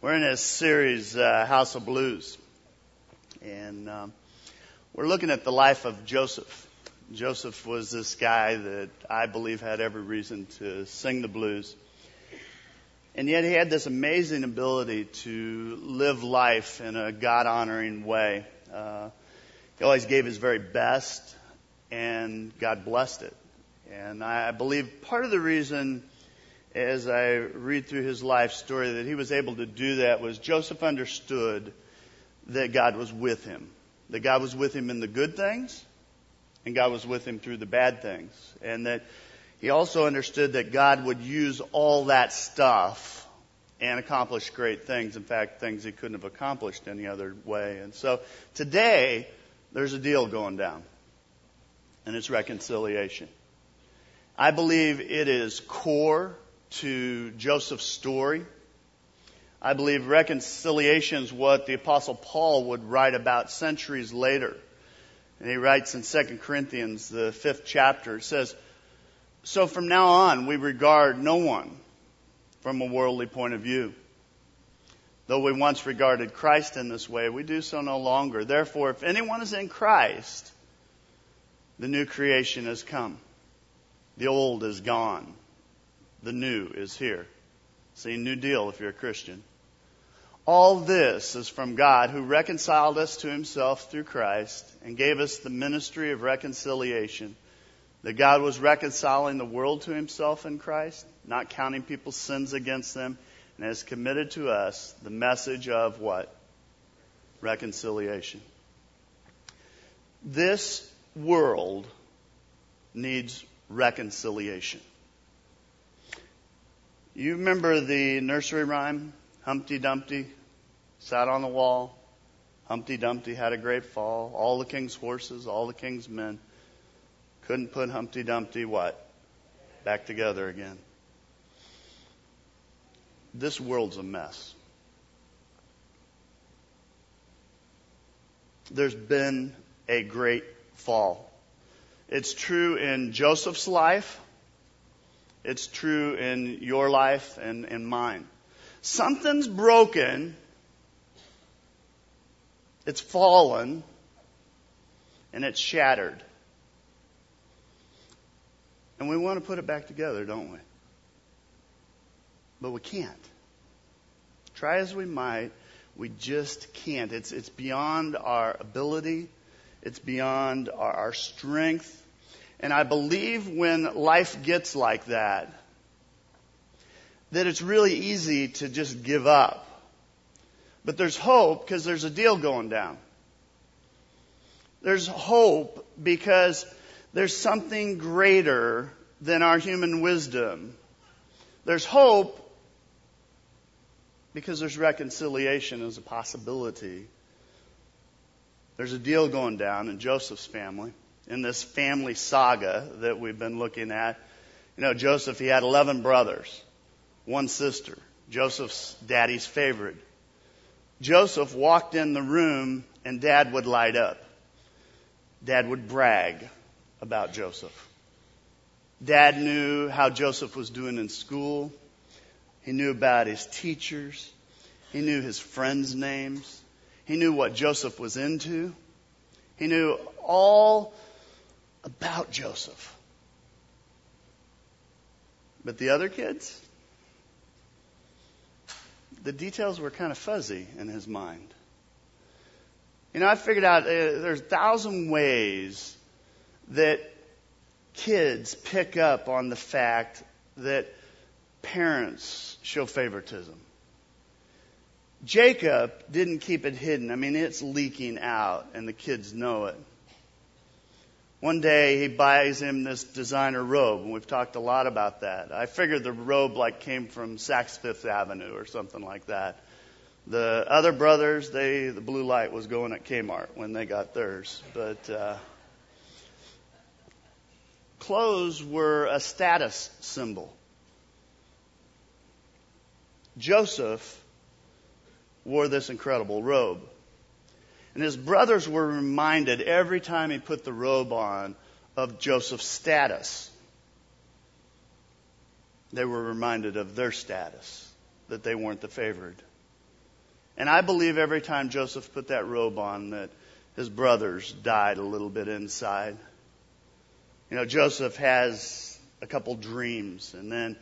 We're in this series, uh, House of Blues, and um, we're looking at the life of Joseph. Joseph was this guy that I believe had every reason to sing the blues, and yet he had this amazing ability to live life in a God-honoring way. Uh, he always gave his very best, and God blessed it. And I believe part of the reason as I read through his life story that he was able to do that was Joseph understood that God was with him. That God was with him in the good things and God was with him through the bad things. And that he also understood that God would use all that stuff and accomplish great things. In fact, things he couldn't have accomplished any other way. And so today, there's a deal going down. And it's reconciliation. I believe it is core to Joseph's story. I believe reconciliation is what the apostle Paul would write about centuries later. And he writes in 2 Corinthians, the fifth chapter, it says, So from now on, we regard no one from a worldly point of view. Though we once regarded Christ in this way, we do so no longer. Therefore, if anyone is in Christ, the new creation has come. The old is gone. The new is here. See, new deal if you're a Christian. All this is from God who reconciled us to himself through Christ and gave us the ministry of reconciliation. That God was reconciling the world to himself in Christ, not counting people's sins against them, and has committed to us the message of what? Reconciliation. This world needs reconciliation. You remember the nursery rhyme? Humpty Dumpty sat on the wall. Humpty Dumpty had a great fall. All the king's horses, all the king's men couldn't put Humpty Dumpty what? Back together again. This world's a mess. There's been a great fall. It's true in Joseph's life. It's true in your life and in mine. Something's broken. It's fallen. And it's shattered. And we want to put it back together, don't we? But we can't. Try as we might, we just can't. It's, it's beyond our ability. It's beyond our, our strength. And I believe when life gets like that, that it's really easy to just give up. But there's hope because there's a deal going down. There's hope because there's something greater than our human wisdom. There's hope because there's reconciliation as a possibility. There's a deal going down in Joseph's family in this family saga that we've been looking at. You know, Joseph, he had 11 brothers, one sister. Joseph's daddy's favorite. Joseph walked in the room and dad would light up. Dad would brag about Joseph. Dad knew how Joseph was doing in school. He knew about his teachers. He knew his friends' names. He knew what Joseph was into. He knew all about Joseph. But the other kids, the details were kind of fuzzy in his mind. You know, I figured out uh, there's a thousand ways that kids pick up on the fact that parents show favoritism. Jacob didn't keep it hidden. I mean, it's leaking out, and the kids know it. One day he buys him this designer robe, and we've talked a lot about that. I figured the robe like came from Saks Fifth Avenue or something like that. The other brothers, they the blue light was going at Kmart when they got theirs, but uh, clothes were a status symbol. Joseph wore this incredible robe. And his brothers were reminded every time he put the robe on of Joseph's status. They were reminded of their status, that they weren't the favored. And I believe every time Joseph put that robe on that his brothers died a little bit inside. You know, Joseph has a couple dreams and then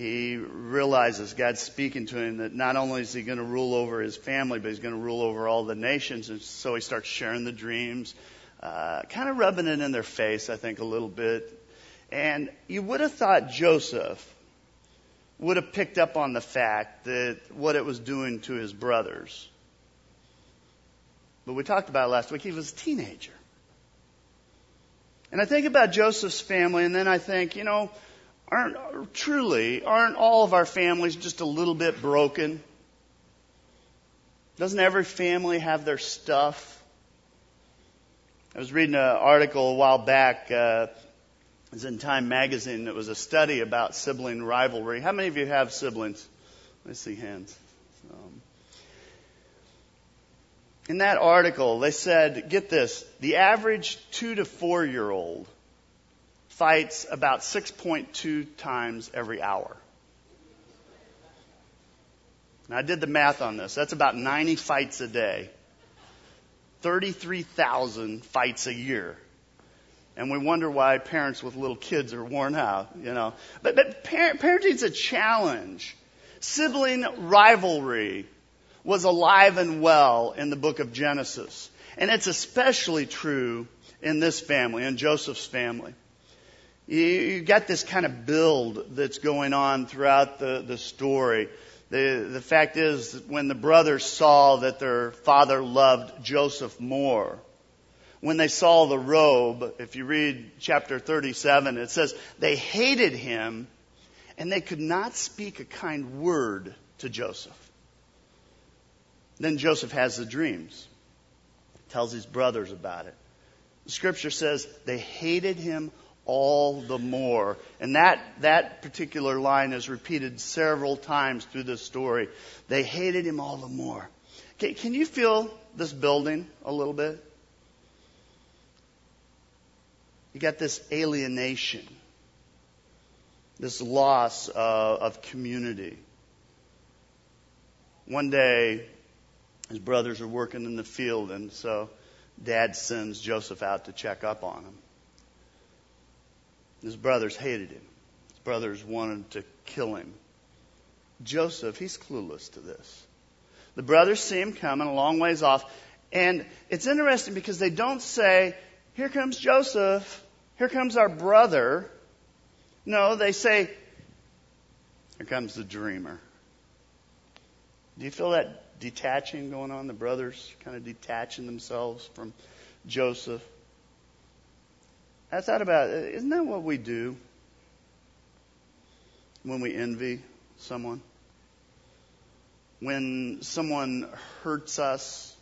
he realizes God's speaking to him that not only is he going to rule over his family, but he's going to rule over all the nations. And so he starts sharing the dreams, uh, kind of rubbing it in their face, I think, a little bit. And you would have thought Joseph would have picked up on the fact that what it was doing to his brothers. But we talked about last week. He was a teenager. And I think about Joseph's family, and then I think, you know, aren't truly, aren't all of our families just a little bit broken? Doesn't every family have their stuff? I was reading an article a while back. Uh, it was in Time Magazine. It was a study about sibling rivalry. How many of you have siblings? Me see hands. Um, in that article, they said, get this, the average two to four year old fights about 6.2 times every hour. Now, I did the math on this. That's about 90 fights a day, 33,000 fights a year. And we wonder why parents with little kids are worn out, you know. But, but parent, parenting's a challenge. Sibling rivalry was alive and well in the book of Genesis. And it's especially true in this family, in Joseph's family you got this kind of build that's going on throughout the, the story. The, the fact is, when the brothers saw that their father loved Joseph more, when they saw the robe, if you read chapter 37, it says they hated him and they could not speak a kind word to Joseph. Then Joseph has the dreams, tells his brothers about it. The scripture says they hated him all the more. And that, that particular line is repeated several times through the story. They hated him all the more. Can, can you feel this building a little bit? You got this alienation, this loss of community. One day, his brothers are working in the field, and so dad sends Joseph out to check up on him. His brothers hated him. His brothers wanted to kill him. Joseph, he's clueless to this. The brothers see him coming a long ways off. And it's interesting because they don't say, Here comes Joseph. Here comes our brother. No, they say, Here comes the dreamer. Do you feel that detaching going on? The brothers kind of detaching themselves from Joseph. That's not about, isn't that what we do when we envy someone? When someone hurts us,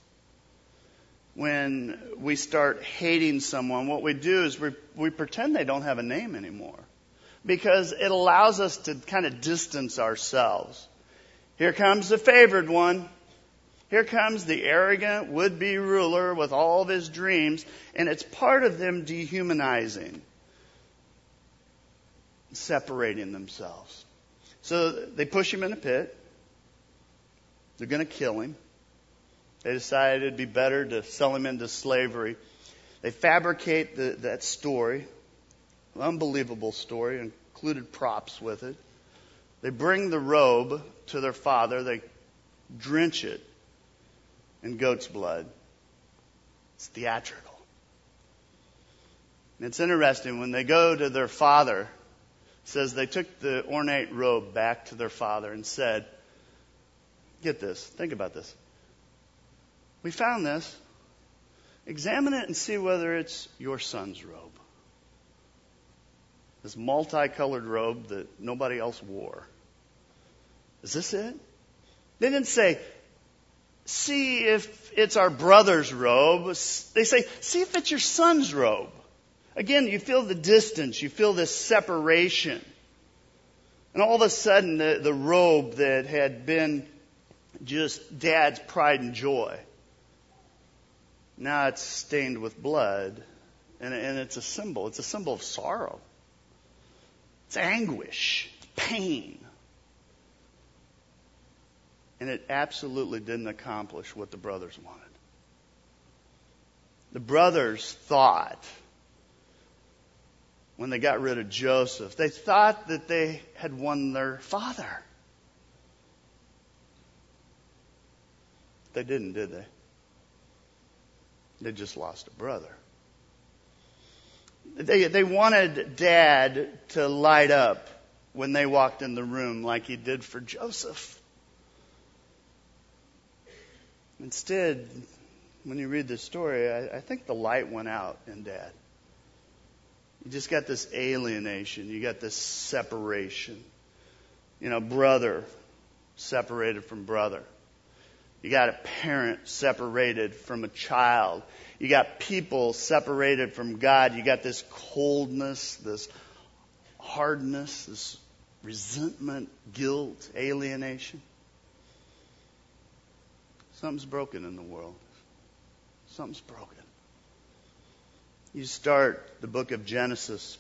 when we start hating someone, what we do is we, we pretend they don't have a name anymore because it allows us to kind of distance ourselves. Here comes the favored one. Here comes the arrogant would be ruler with all of his dreams, and it's part of them dehumanizing, separating themselves. So they push him in a pit. They're going to kill him. They decided it'd be better to sell him into slavery. They fabricate the, that story, unbelievable story, included props with it. They bring the robe to their father. They drench it and goat's blood. It's theatrical. And it's interesting when they go to their father, says they took the ornate robe back to their father and said, Get this, think about this. We found this. Examine it and see whether it's your son's robe. This multicolored robe that nobody else wore. Is this it? They didn't say, see if it's our brother's robe. They say, see if it's your son's robe. Again, you feel the distance, you feel this separation. And all of a sudden, the, the robe that had been just dad's pride and joy, now it's stained with blood. And, and it's a symbol. It's a symbol of sorrow. It's anguish, pain. And it absolutely didn't accomplish what the brothers wanted. The brothers thought, when they got rid of Joseph, they thought that they had won their father. They didn't, did they? They just lost a brother. They, they wanted dad to light up when they walked in the room like he did for Joseph. Instead, when you read this story, I, I think the light went out in dad. You just got this alienation. You got this separation. You know, brother separated from brother. You got a parent separated from a child. You got people separated from God. You got this coldness, this hardness, this resentment, guilt, alienation. Something's broken in the world. Something's broken. You start the book of Genesis,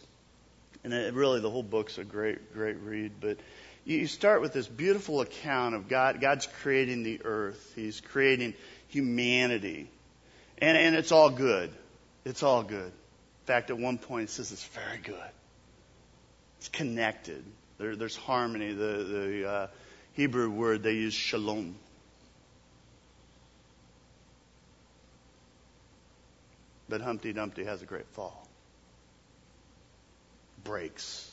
and it, really the whole book's a great, great read, but you start with this beautiful account of God. God's creating the earth. He's creating humanity. And, and it's all good. It's all good. In fact, at one point it says it's very good. It's connected. There, there's harmony. The, the uh, Hebrew word they use shalom. But Humpty Dumpty has a great fall. Breaks.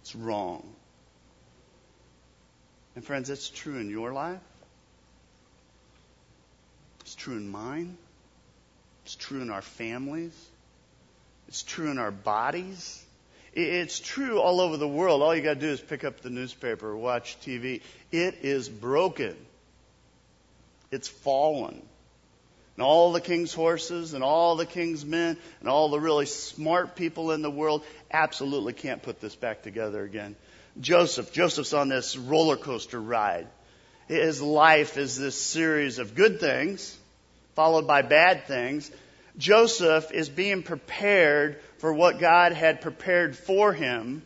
It's wrong. And friends, that's true in your life. It's true in mine. It's true in our families. It's true in our bodies. It's true all over the world. All you got to do is pick up the newspaper watch TV. It is broken. It's fallen. And all the king's horses and all the king's men and all the really smart people in the world absolutely can't put this back together again. Joseph. Joseph's on this roller coaster ride. His life is this series of good things followed by bad things. Joseph is being prepared for what God had prepared for him.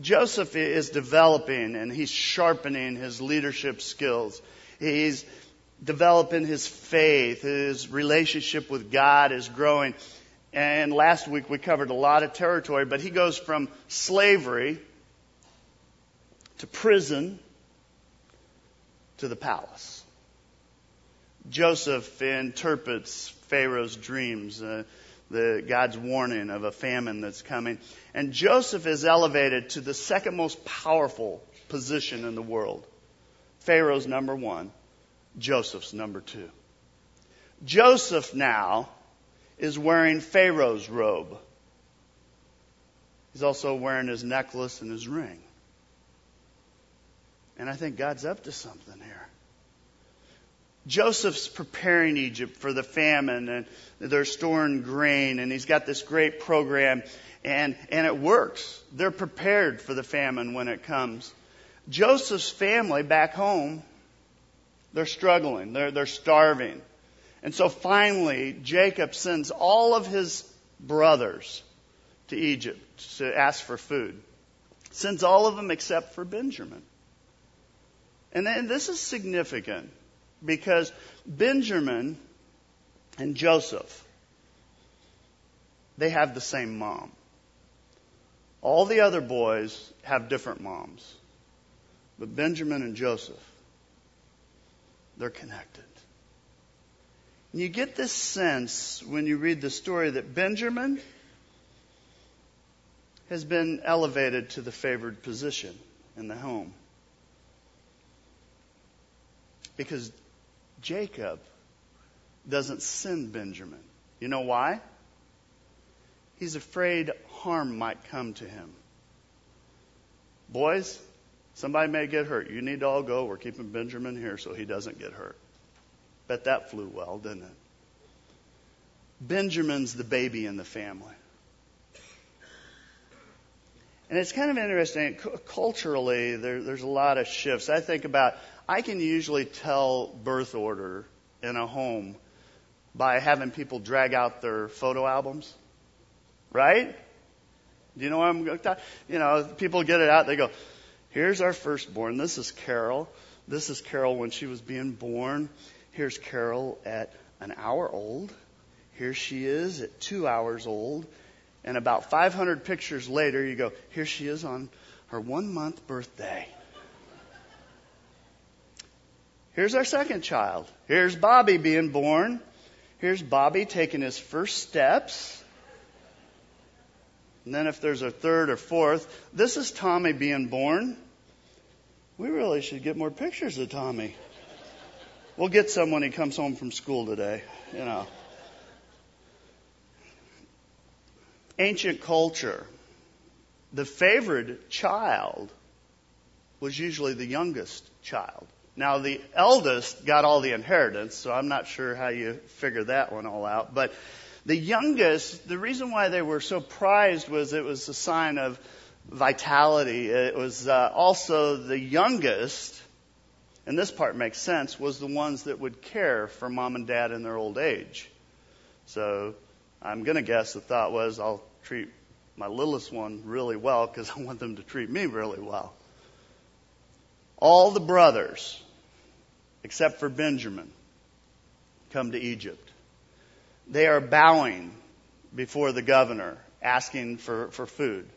Joseph is developing and he's sharpening his leadership skills. He's developing his faith. His relationship with God is growing. And last week we covered a lot of territory, but he goes from slavery to prison to the palace. Joseph interprets Pharaoh's dreams, uh, the God's warning of a famine that's coming. And Joseph is elevated to the second most powerful position in the world. Pharaoh's number one, Joseph's number two. Joseph now is wearing Pharaoh's robe. He's also wearing his necklace and his ring. And I think God's up to something here. Joseph's preparing Egypt for the famine and they're storing grain and he's got this great program and, and it works. They're prepared for the famine when it comes. Joseph's family back home, they're struggling. They're, they're starving. And so finally, Jacob sends all of his brothers to Egypt to ask for food. Sends all of them except for Benjamin. And then this is significant because Benjamin and Joseph, they have the same mom. All the other boys have different moms. But Benjamin and Joseph, they're connected. And you get this sense when you read the story that Benjamin has been elevated to the favored position in the home. Because Jacob doesn't send Benjamin. You know why? He's afraid harm might come to him. Boys, somebody may get hurt. You need to all go. We're keeping Benjamin here so he doesn't get hurt. Bet that flew well, didn't it? Benjamin's the baby in the family. And it's kind of interesting. Culturally, there, there's a lot of shifts. I think about I can usually tell birth order in a home by having people drag out their photo albums. Right? Do you know what I'm to? You know, people get it out. They go, here's our firstborn. This is Carol. This is Carol when she was being born. Here's Carol at an hour old. Here she is at two hours old. And about 500 pictures later, you go, here she is on her one month birthday. Here's our second child. Here's Bobby being born. Here's Bobby taking his first steps. And then if there's a third or fourth, this is Tommy being born. We really should get more pictures of Tommy. We'll get some when he comes home from school today, you know. Ancient culture. The favored child was usually the youngest child. Now, the eldest got all the inheritance, so I'm not sure how you figure that one all out. But the youngest, the reason why they were so prized was it was a sign of vitality. It was uh, also the youngest, and this part makes sense, was the ones that would care for mom and dad in their old age. So I'm going to guess the thought was I'll treat my littlest one really well because I want them to treat me really well all the brothers, except for Benjamin, come to Egypt. They are bowing before the governor, asking for, for food.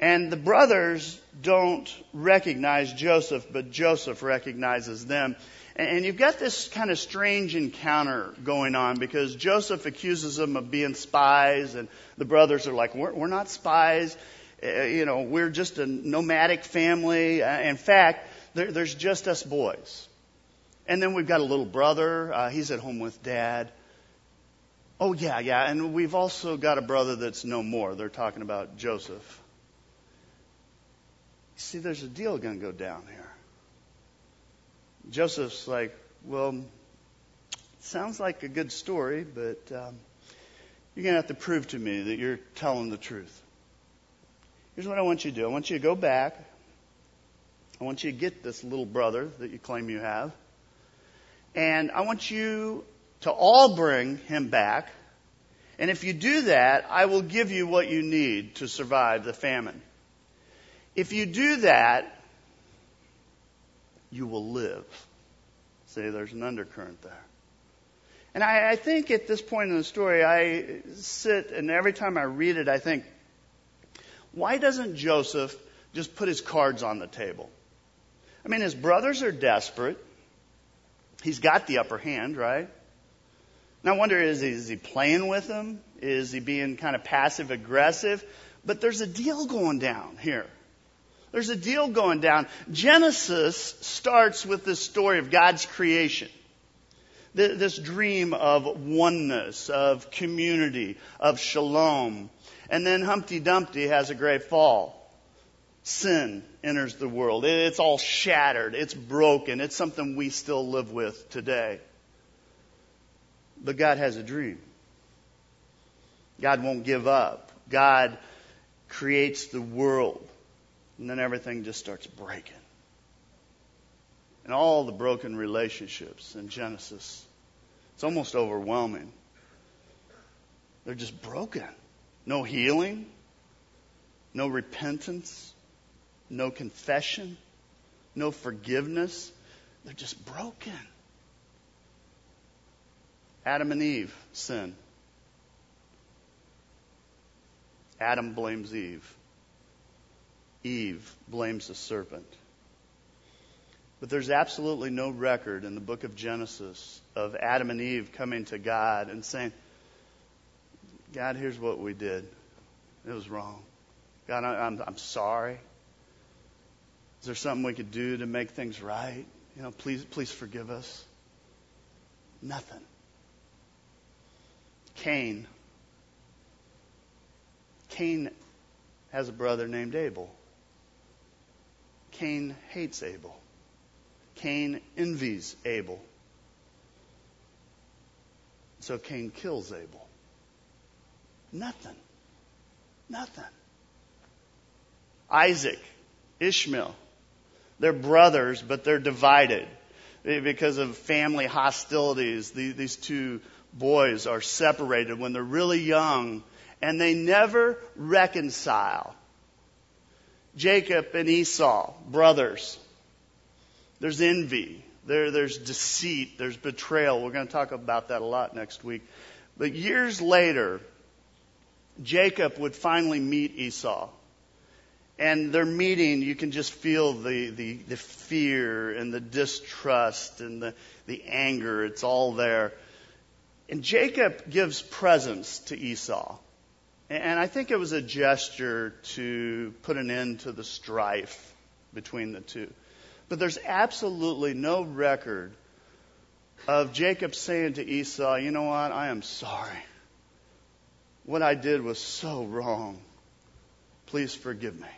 And the brothers don't recognize Joseph, but Joseph recognizes them. And you've got this kind of strange encounter going on because Joseph accuses them of being spies, and the brothers are like, We're, we're not spies. Uh, you know, we're just a nomadic family. Uh, in fact, there, there's just us boys. And then we've got a little brother. Uh, he's at home with dad. Oh, yeah, yeah. And we've also got a brother that's no more. They're talking about Joseph. See, there's a deal going to go down here. Joseph's like, well, sounds like a good story, but um, you're going to have to prove to me that you're telling the truth. Here's what I want you to do I want you to go back. I want you to get this little brother that you claim you have. And I want you to all bring him back. And if you do that, I will give you what you need to survive the famine. If you do that, you will live. See, there's an undercurrent there. And I, I think at this point in the story, I sit and every time I read it, I think, why doesn't Joseph just put his cards on the table? I mean, his brothers are desperate. He's got the upper hand, right? Now, I wonder is he, is he playing with them? Is he being kind of passive aggressive? But there's a deal going down here. There's a deal going down. Genesis starts with this story of God's creation. This dream of oneness, of community, of shalom, and then Humpty Dumpty has a great fall. Sin enters the world. It's all shattered. It's broken. It's something we still live with today. But God has a dream. God won't give up. God creates the world. And then everything just starts breaking. And all the broken relationships in Genesis, it's almost overwhelming. They're just broken. No healing, no repentance, no confession, no forgiveness. They're just broken. Adam and Eve sin. Adam blames Eve. Eve blames the serpent. But there's absolutely no record in the book of Genesis of Adam and Eve coming to God and saying, God, here's what we did. It was wrong. God, I'm, I'm sorry. Is there something we could do to make things right? You know, please, please forgive us. Nothing. Cain. Cain has a brother named Abel. Cain hates Abel. Cain envies Abel. So Cain kills Abel. Nothing. Nothing. Isaac, Ishmael, they're brothers, but they're divided because of family hostilities. These two boys are separated when they're really young and they never reconcile. Jacob and Esau, brothers. There's envy. There, there's deceit. There's betrayal. We're going to talk about that a lot next week. But years later, Jacob would finally meet Esau. And their meeting, you can just feel the, the, the fear and the distrust and the, the anger. It's all there. And Jacob gives presents to Esau. And I think it was a gesture to put an end to the strife between the two. But there's absolutely no record of Jacob saying to Esau, You know what? I am sorry. What I did was so wrong. Please forgive me.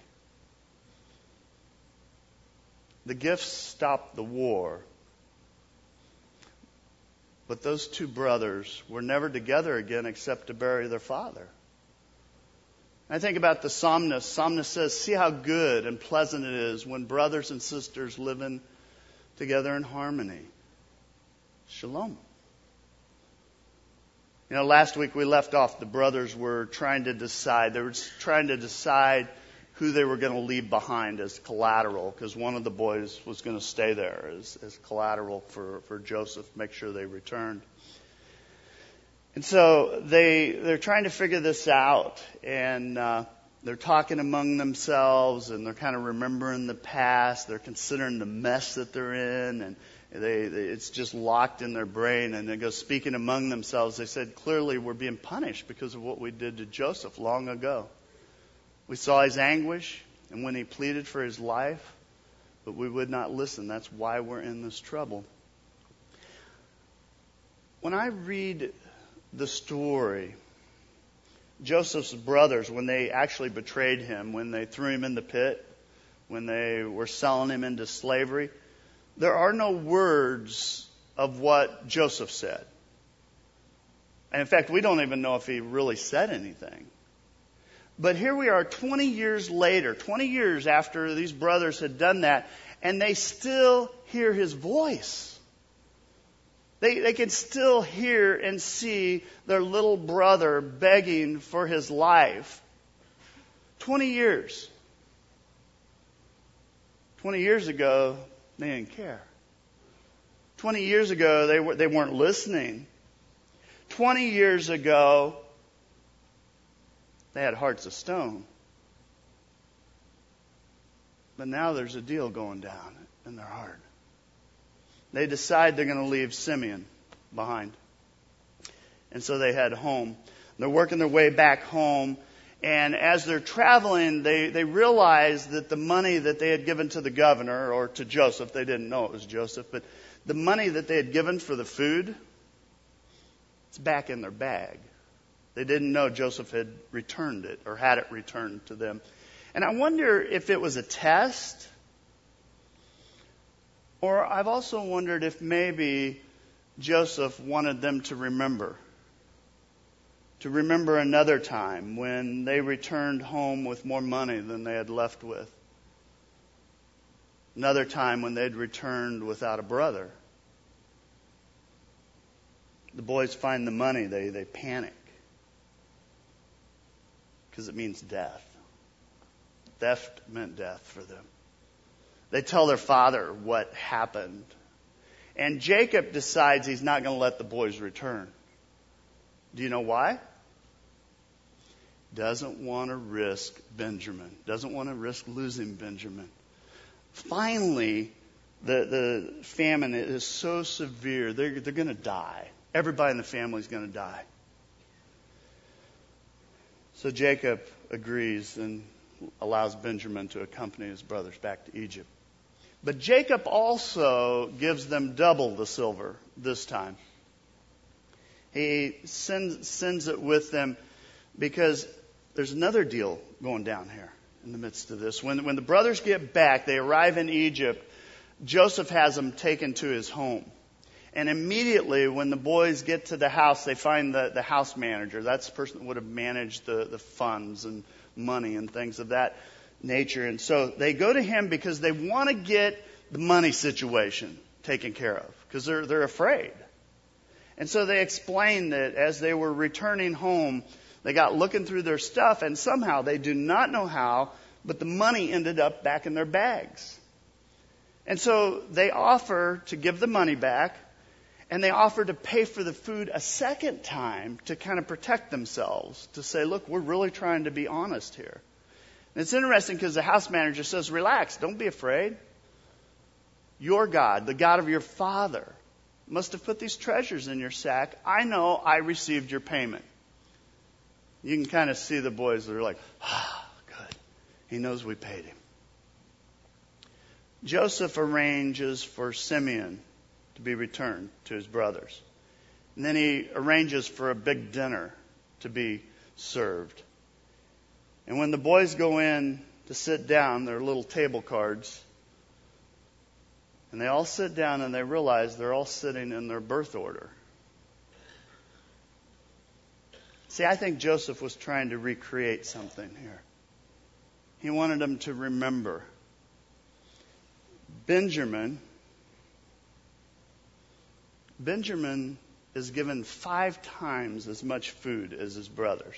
The gifts stopped the war. But those two brothers were never together again except to bury their father. I think about the psalmist. Psalmist says, See how good and pleasant it is when brothers and sisters live in, together in harmony. Shalom. You know, last week we left off, the brothers were trying to decide. They were trying to decide who they were going to leave behind as collateral because one of the boys was going to stay there as, as collateral for, for Joseph, make sure they returned. And so they, they're trying to figure this out and, uh, they're talking among themselves and they're kind of remembering the past. They're considering the mess that they're in and they, they, it's just locked in their brain. And they go speaking among themselves. They said, clearly we're being punished because of what we did to Joseph long ago. We saw his anguish and when he pleaded for his life, but we would not listen. That's why we're in this trouble. When I read the story, Joseph's brothers, when they actually betrayed him, when they threw him in the pit, when they were selling him into slavery, there are no words of what Joseph said. And in fact, we don't even know if he really said anything. But here we are 20 years later, 20 years after these brothers had done that, and they still hear his voice. They, they can still hear and see their little brother begging for his life. 20 years. 20 years ago, they didn't care. 20 years ago, they, were, they weren't listening. 20 years ago, they had hearts of stone. But now there's a deal going down in their heart. They decide they're going to leave Simeon behind. And so they head home. They're working their way back home. And as they're traveling, they, they realize that the money that they had given to the governor or to Joseph, they didn't know it was Joseph, but the money that they had given for the food, it's back in their bag. They didn't know Joseph had returned it or had it returned to them. And I wonder if it was a test, or I've also wondered if maybe Joseph wanted them to remember. To remember another time when they returned home with more money than they had left with. Another time when they'd returned without a brother. The boys find the money, they, they panic because it means death. Theft meant death for them. They tell their father what happened. And Jacob decides he's not going to let the boys return. Do you know why? Doesn't want to risk Benjamin. Doesn't want to risk losing Benjamin. Finally, the, the famine is so severe, they're, they're going to die. Everybody in the family is going to die. So Jacob agrees and allows Benjamin to accompany his brothers back to Egypt. But Jacob also gives them double the silver this time. He sends, sends it with them because there's another deal going down here in the midst of this. When, when the brothers get back, they arrive in Egypt, Joseph has them taken to his home. And immediately, when the boys get to the house, they find the, the house manager. That's the person that would have managed the, the funds and money and things of that nature. And so they go to him because they want to get the money situation taken care of because they're, they're afraid. And so they explain that as they were returning home, they got looking through their stuff and somehow they do not know how, but the money ended up back in their bags. And so they offer to give the money back, and they offered to pay for the food a second time to kind of protect themselves, to say, look, we're really trying to be honest here. And it's interesting because the house manager says, relax, don't be afraid. Your God, the God of your father, must have put these treasures in your sack. I know I received your payment. You can kind of see the boys that are like, ah, good. He knows we paid him. Joseph arranges for Simeon to be returned to his brothers. And then he arranges for a big dinner to be served. And when the boys go in to sit down, there are little table cards. And they all sit down and they realize they're all sitting in their birth order. See, I think Joseph was trying to recreate something here. He wanted them to remember Benjamin, Benjamin is given five times as much food as his brothers.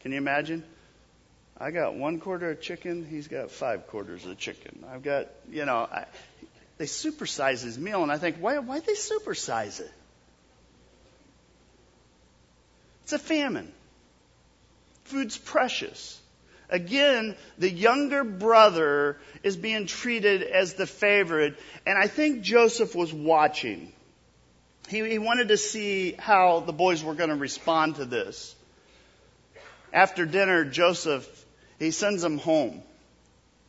Can you imagine? I got one quarter of chicken, he's got five quarters of chicken. I've got, you know, I, they supersize his meal, and I think, why, why'd they supersize it? It's a famine. Food's precious. Again, the younger brother is being treated as the favorite, and I think Joseph was watching. He, he wanted to see how the boys were going to respond to this. After dinner, Joseph, he sends them home.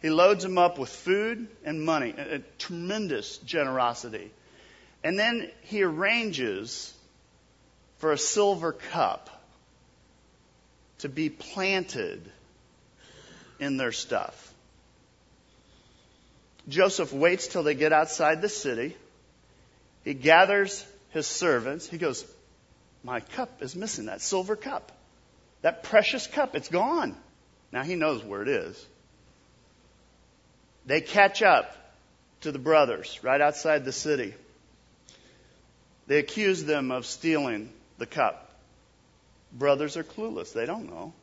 He loads them up with food and money, a, a tremendous generosity. And then he arranges for a silver cup to be planted in their stuff. Joseph waits till they get outside the city. He gathers his servants. He goes, My cup is missing, that silver cup. That precious cup, it's gone. Now he knows where it is. They catch up to the brothers right outside the city. They accuse them of stealing the cup. Brothers are clueless. They don't know.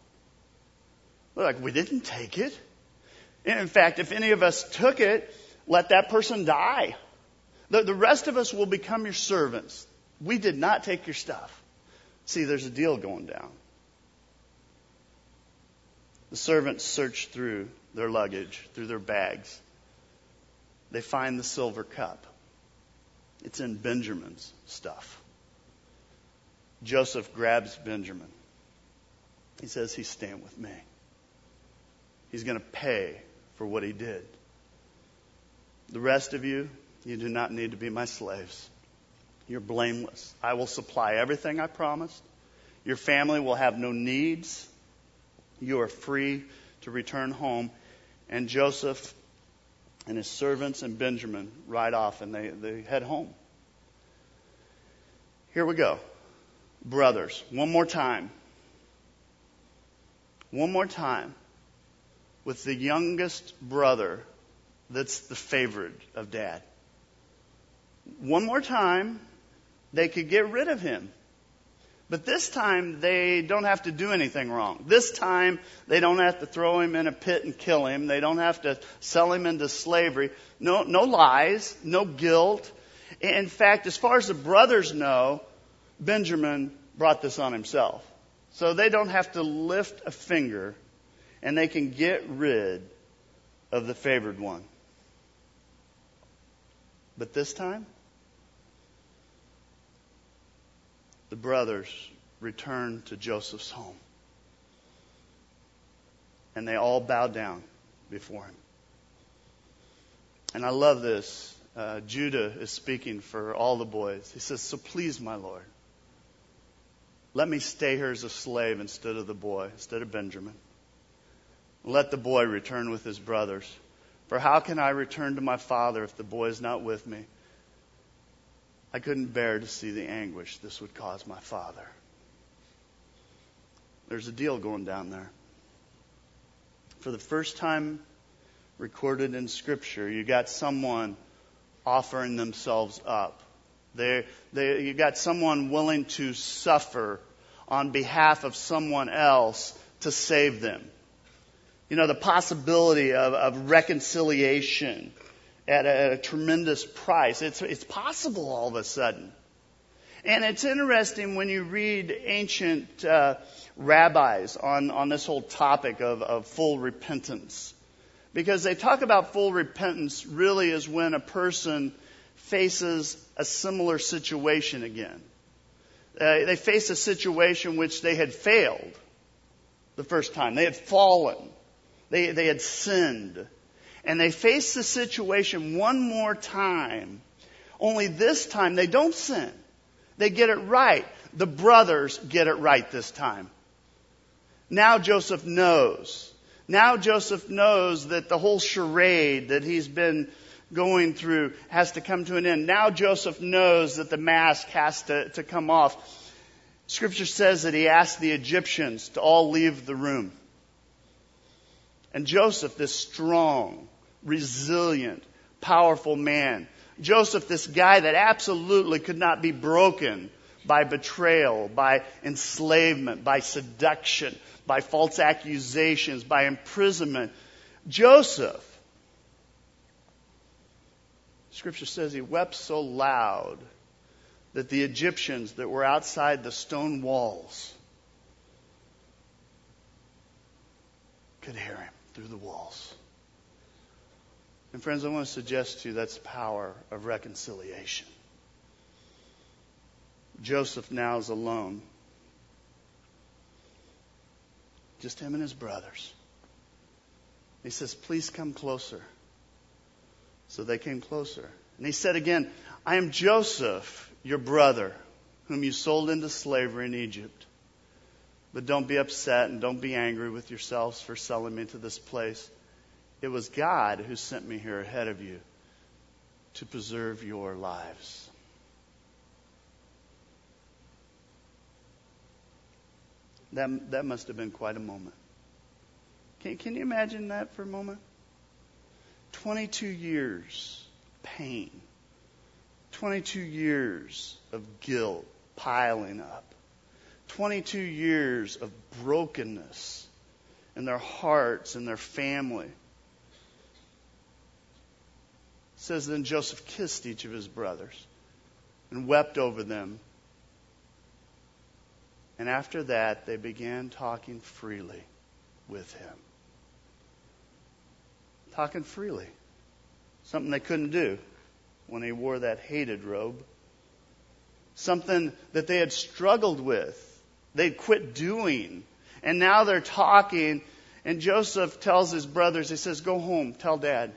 They're like, we didn't take it. In fact, if any of us took it, let that person die. The, the rest of us will become your servants. We did not take your stuff. See, there's a deal going down. The servants search through their luggage, through their bags. They find the silver cup. It's in Benjamin's stuff. Joseph grabs Benjamin. He says, He's staying with me. He's going to pay for what he did. The rest of you, you do not need to be my slaves. You're blameless. I will supply everything I promised. Your family will have no needs. You are free to return home. And Joseph and his servants and Benjamin ride off and they, they head home. Here we go. Brothers, one more time. One more time with the youngest brother that's the favorite of dad. One more time, they could get rid of him. But this time, they don't have to do anything wrong. This time, they don't have to throw him in a pit and kill him. They don't have to sell him into slavery. No, no lies, no guilt. In fact, as far as the brothers know, Benjamin brought this on himself. So they don't have to lift a finger and they can get rid of the favored one. But this time, the brothers return to Joseph's home. And they all bow down before him. And I love this. Uh, Judah is speaking for all the boys. He says, So please, my Lord, let me stay here as a slave instead of the boy, instead of Benjamin. Let the boy return with his brothers. For how can I return to my father if the boy is not with me? I couldn't bear to see the anguish this would cause my father. There's a deal going down there. For the first time recorded in Scripture, you got someone offering themselves up. They, they, you got someone willing to suffer on behalf of someone else to save them. You know, the possibility of, of reconciliation at a, tremendous price. It's, it's possible all of a sudden. And it's interesting when you read ancient uh, rabbis on, on this whole topic of, of full repentance. Because they talk about full repentance really is when a person faces a similar situation again. Uh, they face a situation which they had failed the first time. They had fallen. They, they had sinned. And they face the situation one more time. Only this time they don't sin. They get it right. The brothers get it right this time. Now Joseph knows. Now Joseph knows that the whole charade that he's been going through has to come to an end. Now Joseph knows that the mask has to, to come off. Scripture says that he asked the Egyptians to all leave the room. And Joseph, this strong, resilient, powerful man, Joseph, this guy that absolutely could not be broken by betrayal, by enslavement, by seduction, by false accusations, by imprisonment. Joseph, Scripture says he wept so loud that the Egyptians that were outside the stone walls could hear him through the walls. And friends, I want to suggest to you that's the power of reconciliation. Joseph now is alone. Just him and his brothers. He says, Please come closer. So they came closer. And he said again, I am Joseph, your brother, whom you sold into slavery in Egypt. But don't be upset and don't be angry with yourselves for selling me to this place. It was God who sent me here ahead of you to preserve your lives. That, that must have been quite a moment. Can, can you imagine that for a moment? 22 years pain, 22 years of guilt piling up, 22 years of brokenness in their hearts and their family. It says then Joseph kissed each of his brothers and wept over them. And after that, they began talking freely with him. Talking freely. Something they couldn't do when he wore that hated robe. Something that they had struggled with. They'd quit doing. And now they're talking. And Joseph tells his brothers, he says, Go home, tell dad.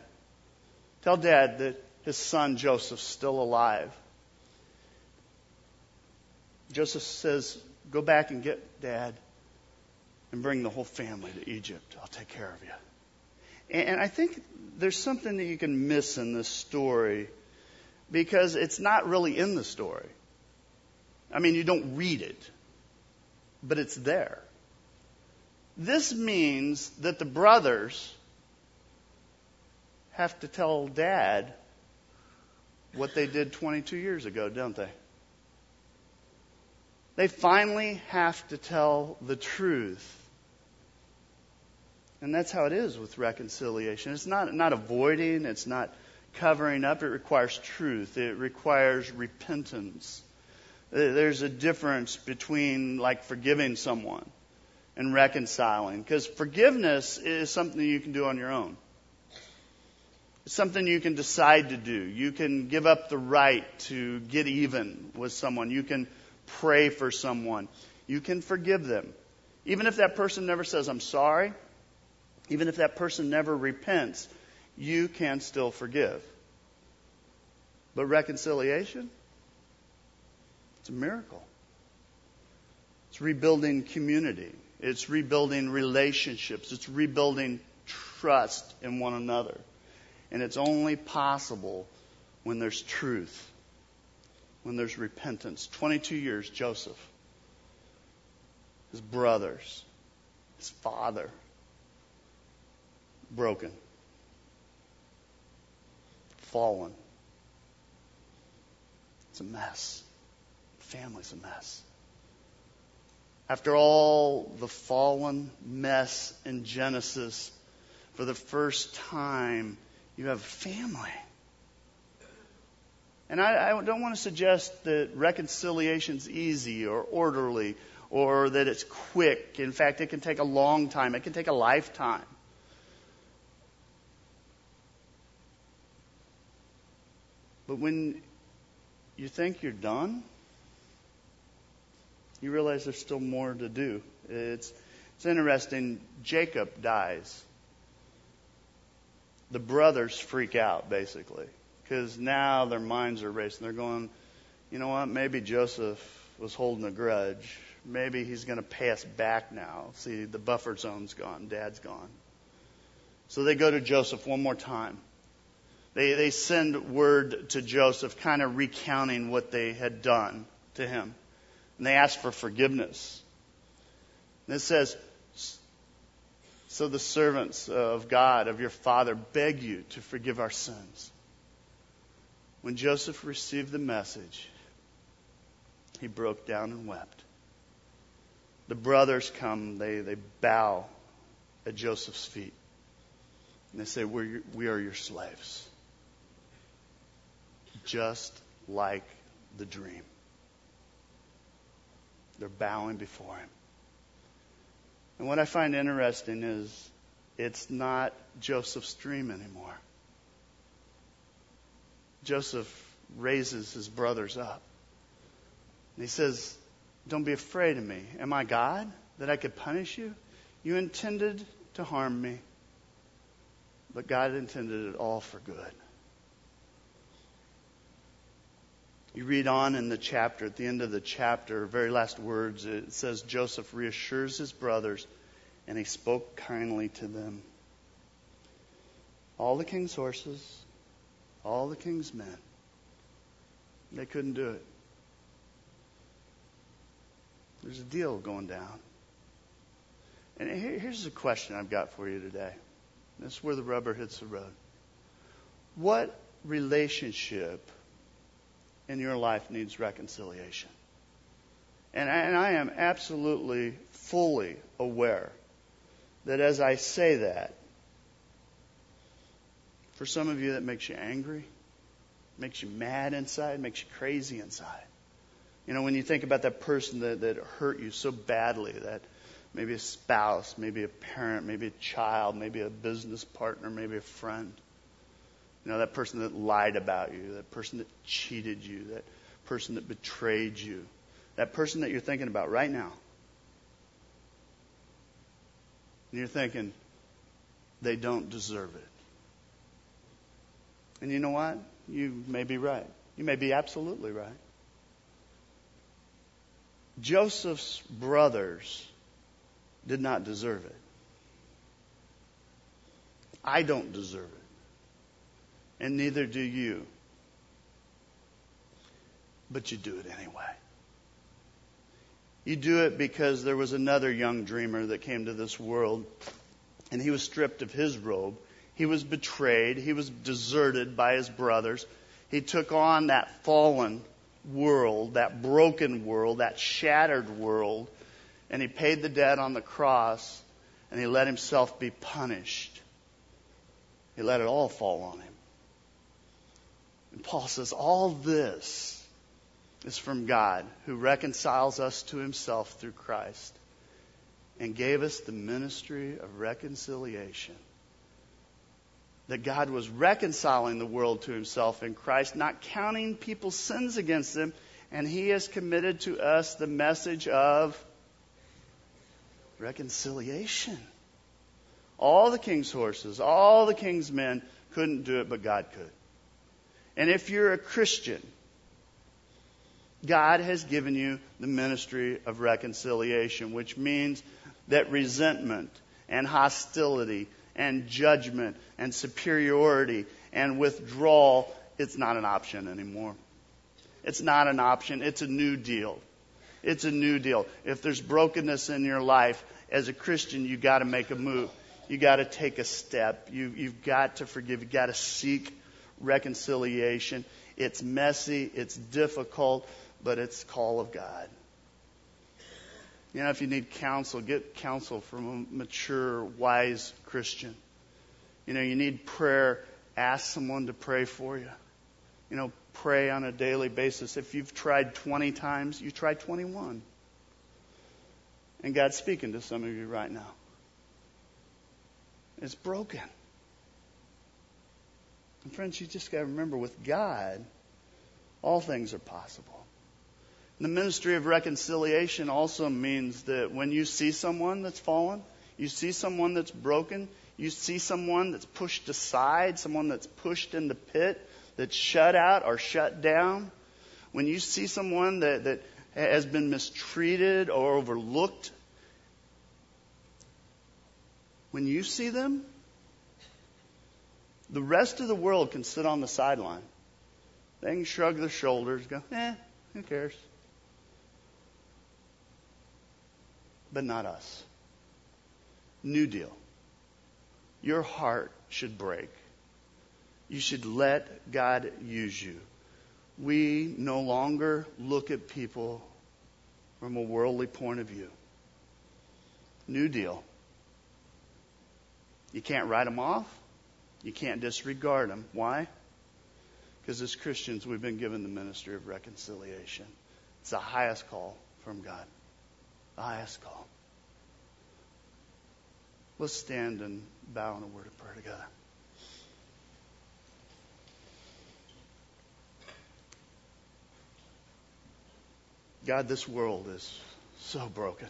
Tell dad that his son Joseph's still alive. Joseph says, Go back and get dad and bring the whole family to Egypt. I'll take care of you. And I think there's something that you can miss in this story because it's not really in the story. I mean, you don't read it, but it's there. This means that the brothers have to tell dad what they did 22 years ago, don't they? They finally have to tell the truth. And that's how it is with reconciliation. It's not, not avoiding, it's not covering up. It requires truth, it requires repentance. There's a difference between, like, forgiving someone and reconciling. Because forgiveness is something you can do on your own. Something you can decide to do. You can give up the right to get even with someone. You can pray for someone. You can forgive them. Even if that person never says, I'm sorry, even if that person never repents, you can still forgive. But reconciliation, it's a miracle. It's rebuilding community. It's rebuilding relationships. It's rebuilding trust in one another. And it's only possible when there's truth, when there's repentance. 22 years, Joseph, his brothers, his father, broken, fallen. It's a mess. Family's a mess. After all the fallen mess in Genesis, for the first time, you have family. And I, I don't want to suggest that reconciliation's easy or orderly or that it's quick. In fact, it can take a long time. It can take a lifetime. But when you think you're done, you realize there's still more to do. It's, it's interesting. Jacob dies. The brothers freak out, basically, because now their minds are racing. They're going, you know what? Maybe Joseph was holding a grudge. Maybe he's going to pay us back now. See, the buffer zone's gone. Dad's gone. So they go to Joseph one more time. They, they send word to Joseph, kind of recounting what they had done to him. And they ask for forgiveness. And it says, So the servants of God, of your father, beg you to forgive our sins. When Joseph received the message, he broke down and wept. The brothers come, they, they bow at Joseph's feet. And they say, We're, We are your slaves just like the dream. They're bowing before him. And what I find interesting is it's not Joseph's dream anymore. Joseph raises his brothers up. And he says, Don't be afraid of me. Am I God that I could punish you? You intended to harm me, but God intended it all for good. You read on in the chapter, at the end of the chapter, very last words, it says Joseph reassures his brothers and he spoke kindly to them. All the king's horses, all the king's men, they couldn't do it. There's a deal going down. And here's a question I've got for you today. This is where the rubber hits the road. What relationship in your life needs reconciliation. And I, and I am absolutely, fully aware that as I say that, for some of you that makes you angry, makes you mad inside, makes you crazy inside. You know, when you think about that person that, that hurt you so badly, that maybe a spouse, maybe a parent, maybe a child, maybe a business partner, maybe a friend. You know, that person that lied about you, that person that cheated you, that person that betrayed you, that person that you're thinking about right now. And you're thinking, they don't deserve it. And you know what? You may be right. You may be absolutely right. Joseph's brothers did not deserve it. I don't deserve it and neither do you. But you do it anyway. You do it because there was another young dreamer that came to this world, and he was stripped of his robe. He was betrayed. He was deserted by his brothers. He took on that fallen world, that broken world, that shattered world, and he paid the debt on the cross, and he let himself be punished. He let it all fall on him. And Paul says, all this is from God who reconciles us to himself through Christ and gave us the ministry of reconciliation. That God was reconciling the world to himself in Christ, not counting people's sins against them, and he has committed to us the message of reconciliation. All the king's horses, all the king's men couldn't do it, but God could. And if you're a Christian, God has given you the ministry of reconciliation, which means that resentment and hostility and judgment and superiority and withdrawal, it's not an option anymore. It's not an option. It's a new deal. It's a new deal. If there's brokenness in your life, as a Christian, you got to make a move. You got to take a step. You, you've got to forgive. You got to seek reconciliation. It's messy, it's difficult, but it's call of God. You know, if you need counsel, get counsel from a mature, wise Christian. You know, you need prayer, ask someone to pray for you. You know, pray on a daily basis. If you've tried 20 times, you try 21. And God's speaking to some of you right now. It's broken. And friends, you just got to remember with God, all things are possible. And the ministry of reconciliation also means that when you see someone that's fallen, you see someone that's broken, you see someone that's pushed aside, someone that's pushed in the pit, that's shut out or shut down, when you see someone that, that has been mistreated or overlooked, when you see them, the rest of the world can sit on the sideline. They can shrug their shoulders, go, eh, who cares? But not us. New deal. Your heart should break. You should let God use you. We no longer look at people from a worldly point of view. New deal. You can't write them off. You can't disregard them. Why? Because as Christians, we've been given the ministry of reconciliation. It's the highest call from God. The highest call. Let's stand and bow in a word of prayer together. God, this world is so broken.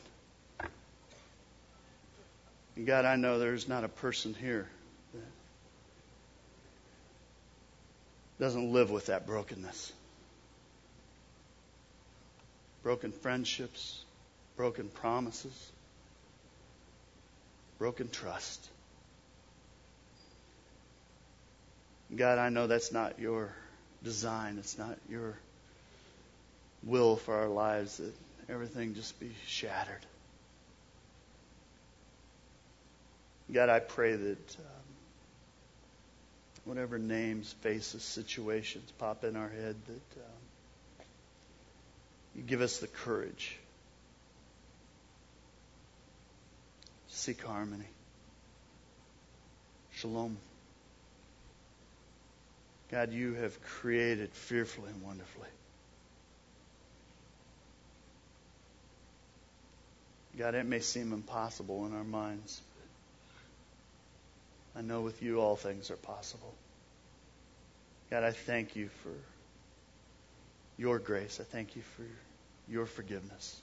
And God, I know there's not a person here doesn't live with that brokenness. Broken friendships, broken promises, broken trust. God, I know that's not your design. It's not your will for our lives that everything just be shattered. God, I pray that um, whatever names, faces, situations pop in our head, that um, you give us the courage to seek harmony. Shalom. God, you have created fearfully and wonderfully. God, it may seem impossible in our minds. I know with you all things are possible. God, I thank you for your grace. I thank you for your forgiveness.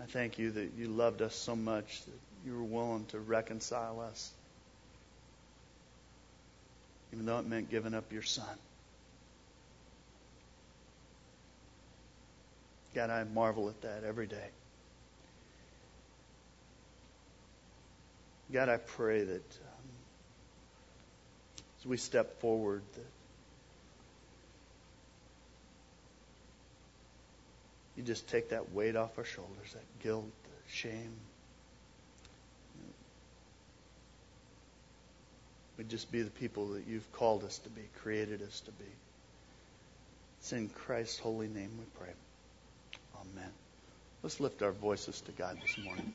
I thank you that you loved us so much that you were willing to reconcile us, even though it meant giving up your son. God, I marvel at that every day. God, I pray that um, as we step forward, that you just take that weight off our shoulders, that guilt, shame. We'd just be the people that you've called us to be, created us to be. It's in Christ's holy name we pray. Amen. Let's lift our voices to God this morning.